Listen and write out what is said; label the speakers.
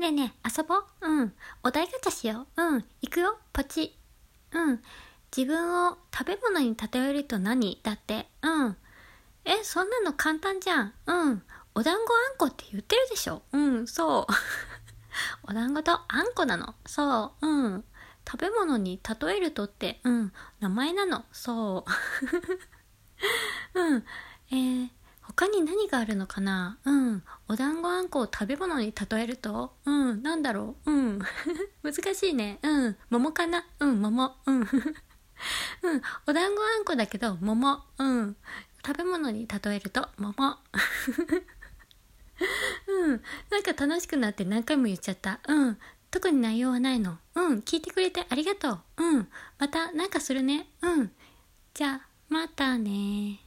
Speaker 1: ねえねえ、遊ぼううん。お題ガチャしよううん。行くよポチ。うん。自分を食べ物に例えると何だって？うん。え、そんなの簡単じゃん。うん。お団子あんこって言ってるでしょ？うん、そう。お団子とあんこなの。そう。うん。食べ物に例えるとって、うん。名前なの。そう。うん。えー、他に何があるのかな？うん。お団子あんこを食べ物に例えると？うん。なんだろう？うん。難しいね。うん。桃かな？うん、桃。うん。うん。お団子あんこだけど、桃。うん。食べ物に例えると、桃。うん。なんか楽しくなって何回も言っちゃった。うん。特に内容はないの。うん。聞いてくれてありがとう。うん。またなんかするね。うん。じゃあ、またね